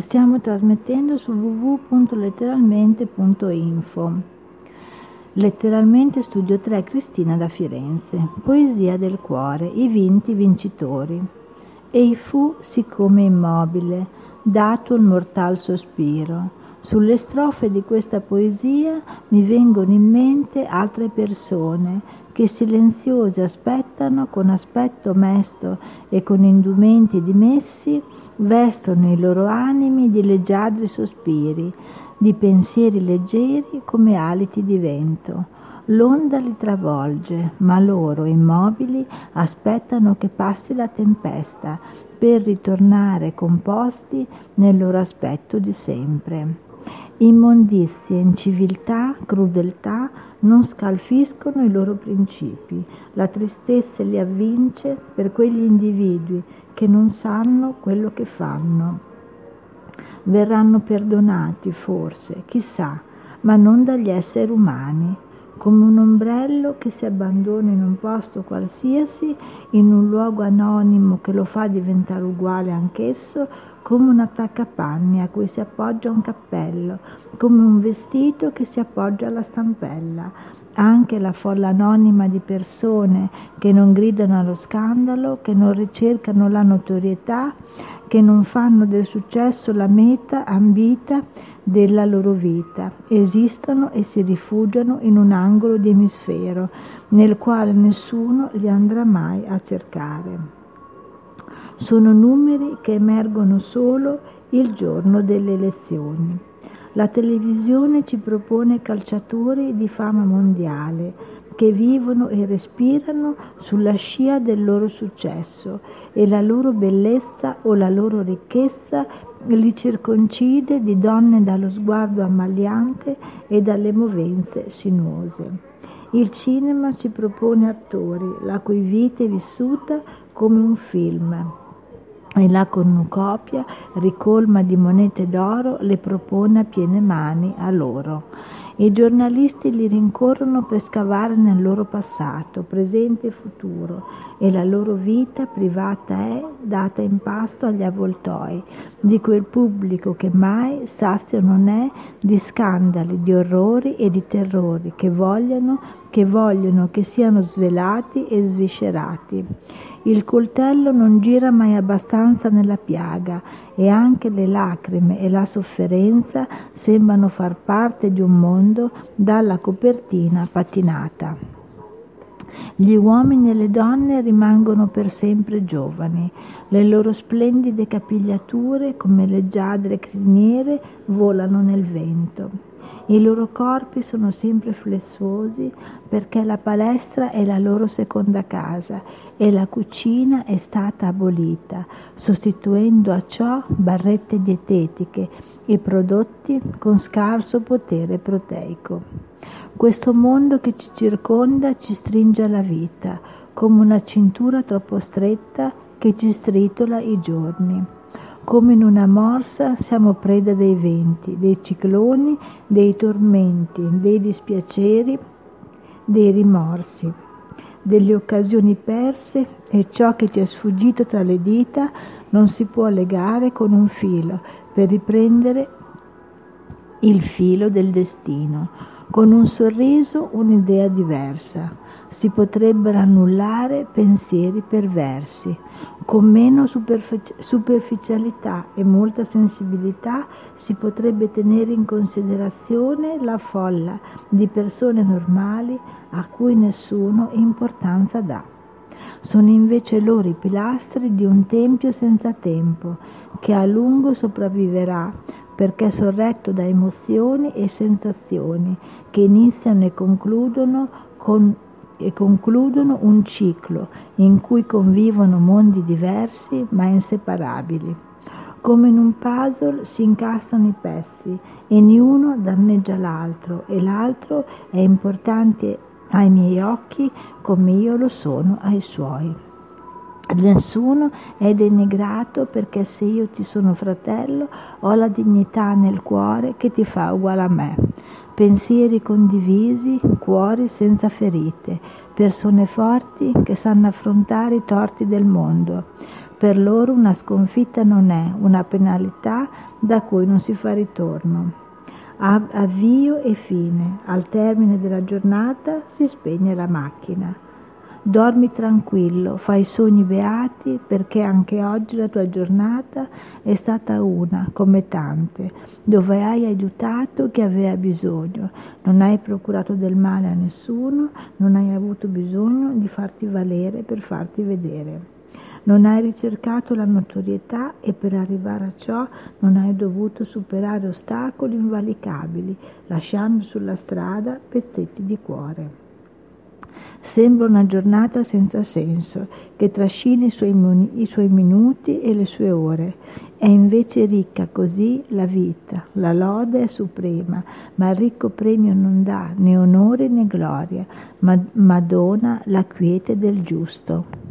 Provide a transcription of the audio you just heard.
Stiamo trasmettendo su www.letteralmente.info. Letteralmente Studio 3 Cristina da Firenze. Poesia del cuore, i vinti vincitori. Ei fu siccome immobile, dato il mortal sospiro. Sulle strofe di questa poesia mi vengono in mente altre persone che silenziose aspettano con aspetto mesto e con indumenti dimessi, vestono i loro animi di leggiadri sospiri, di pensieri leggeri come aliti di vento. L'onda li travolge, ma loro, immobili, aspettano che passi la tempesta per ritornare composti nel loro aspetto di sempre. Immondizie, inciviltà, crudeltà non scalfiscono i loro principi. La tristezza li avvince per quegli individui che non sanno quello che fanno. Verranno perdonati, forse, chissà, ma non dagli esseri umani come un ombrello che si abbandona in un posto qualsiasi, in un luogo anonimo che lo fa diventare uguale anch'esso, come un attaccapanni a cui si appoggia un cappello, come un vestito che si appoggia alla stampella. Anche la folla anonima di persone che non gridano allo scandalo, che non ricercano la notorietà, che non fanno del successo la meta ambita della loro vita, esistono e si rifugiano in un angolo di emisfero nel quale nessuno li andrà mai a cercare. Sono numeri che emergono solo il giorno delle elezioni. La televisione ci propone calciatori di fama mondiale che vivono e respirano sulla scia del loro successo e la loro bellezza o la loro ricchezza li circoncide di donne dallo sguardo ammaliante e dalle movenze sinuose. Il cinema ci propone attori la cui vita è vissuta come un film e la cornucopia, ricolma di monete d'oro, le propone a piene mani a loro. I giornalisti li rincorrono per scavare nel loro passato, presente e futuro, e la loro vita privata è data in pasto agli avvoltoi di quel pubblico che mai sazio non è di scandali, di orrori e di terrori che vogliono, che vogliono che siano svelati e sviscerati. Il coltello non gira mai abbastanza nella piaga e anche le lacrime e la sofferenza sembrano far parte di un mondo dalla copertina patinata. Gli uomini e le donne rimangono per sempre giovani, le loro splendide capigliature come leggiadre criniere volano nel vento. I loro corpi sono sempre flessuosi perché la palestra è la loro seconda casa e la cucina è stata abolita, sostituendo a ciò barrette dietetiche e prodotti con scarso potere proteico. Questo mondo che ci circonda ci stringe alla vita, come una cintura troppo stretta che ci stritola i giorni. Come in una morsa siamo preda dei venti, dei cicloni, dei tormenti, dei dispiaceri, dei rimorsi, delle occasioni perse e ciò che ci è sfuggito tra le dita non si può legare con un filo per riprendere il filo del destino. Con un sorriso un'idea diversa. Si potrebbero annullare pensieri perversi con meno superficialità e molta sensibilità si potrebbe tenere in considerazione la folla di persone normali a cui nessuno importanza dà. Sono invece loro i pilastri di un tempio senza tempo, che a lungo sopravviverà perché sorretto da emozioni e sensazioni che iniziano e concludono con e concludono un ciclo in cui convivono mondi diversi ma inseparabili. Come in un puzzle si incassano i pezzi e niuno danneggia l'altro e l'altro è importante ai miei occhi come io lo sono ai suoi. Nessuno è denigrato perché se io ti sono fratello ho la dignità nel cuore che ti fa uguale a me pensieri condivisi, cuori senza ferite, persone forti che sanno affrontare i torti del mondo, Per loro una sconfitta non è una penalità da cui non si fa ritorno. Avvio e fine. Al termine della giornata si spegne la macchina. Dormi tranquillo, fai sogni beati perché anche oggi la tua giornata è stata una, come tante, dove hai aiutato chi aveva bisogno, non hai procurato del male a nessuno, non hai avuto bisogno di farti valere per farti vedere. Non hai ricercato la notorietà e per arrivare a ciò non hai dovuto superare ostacoli invalicabili, lasciando sulla strada pezzetti di cuore. Sembra una giornata senza senso, che trascina i suoi, i suoi, minuti e le sue ore. È invece ricca così la vita, la lode è suprema, ma il ricco premio non dà né onore né gloria, ma, ma dona la quiete del giusto.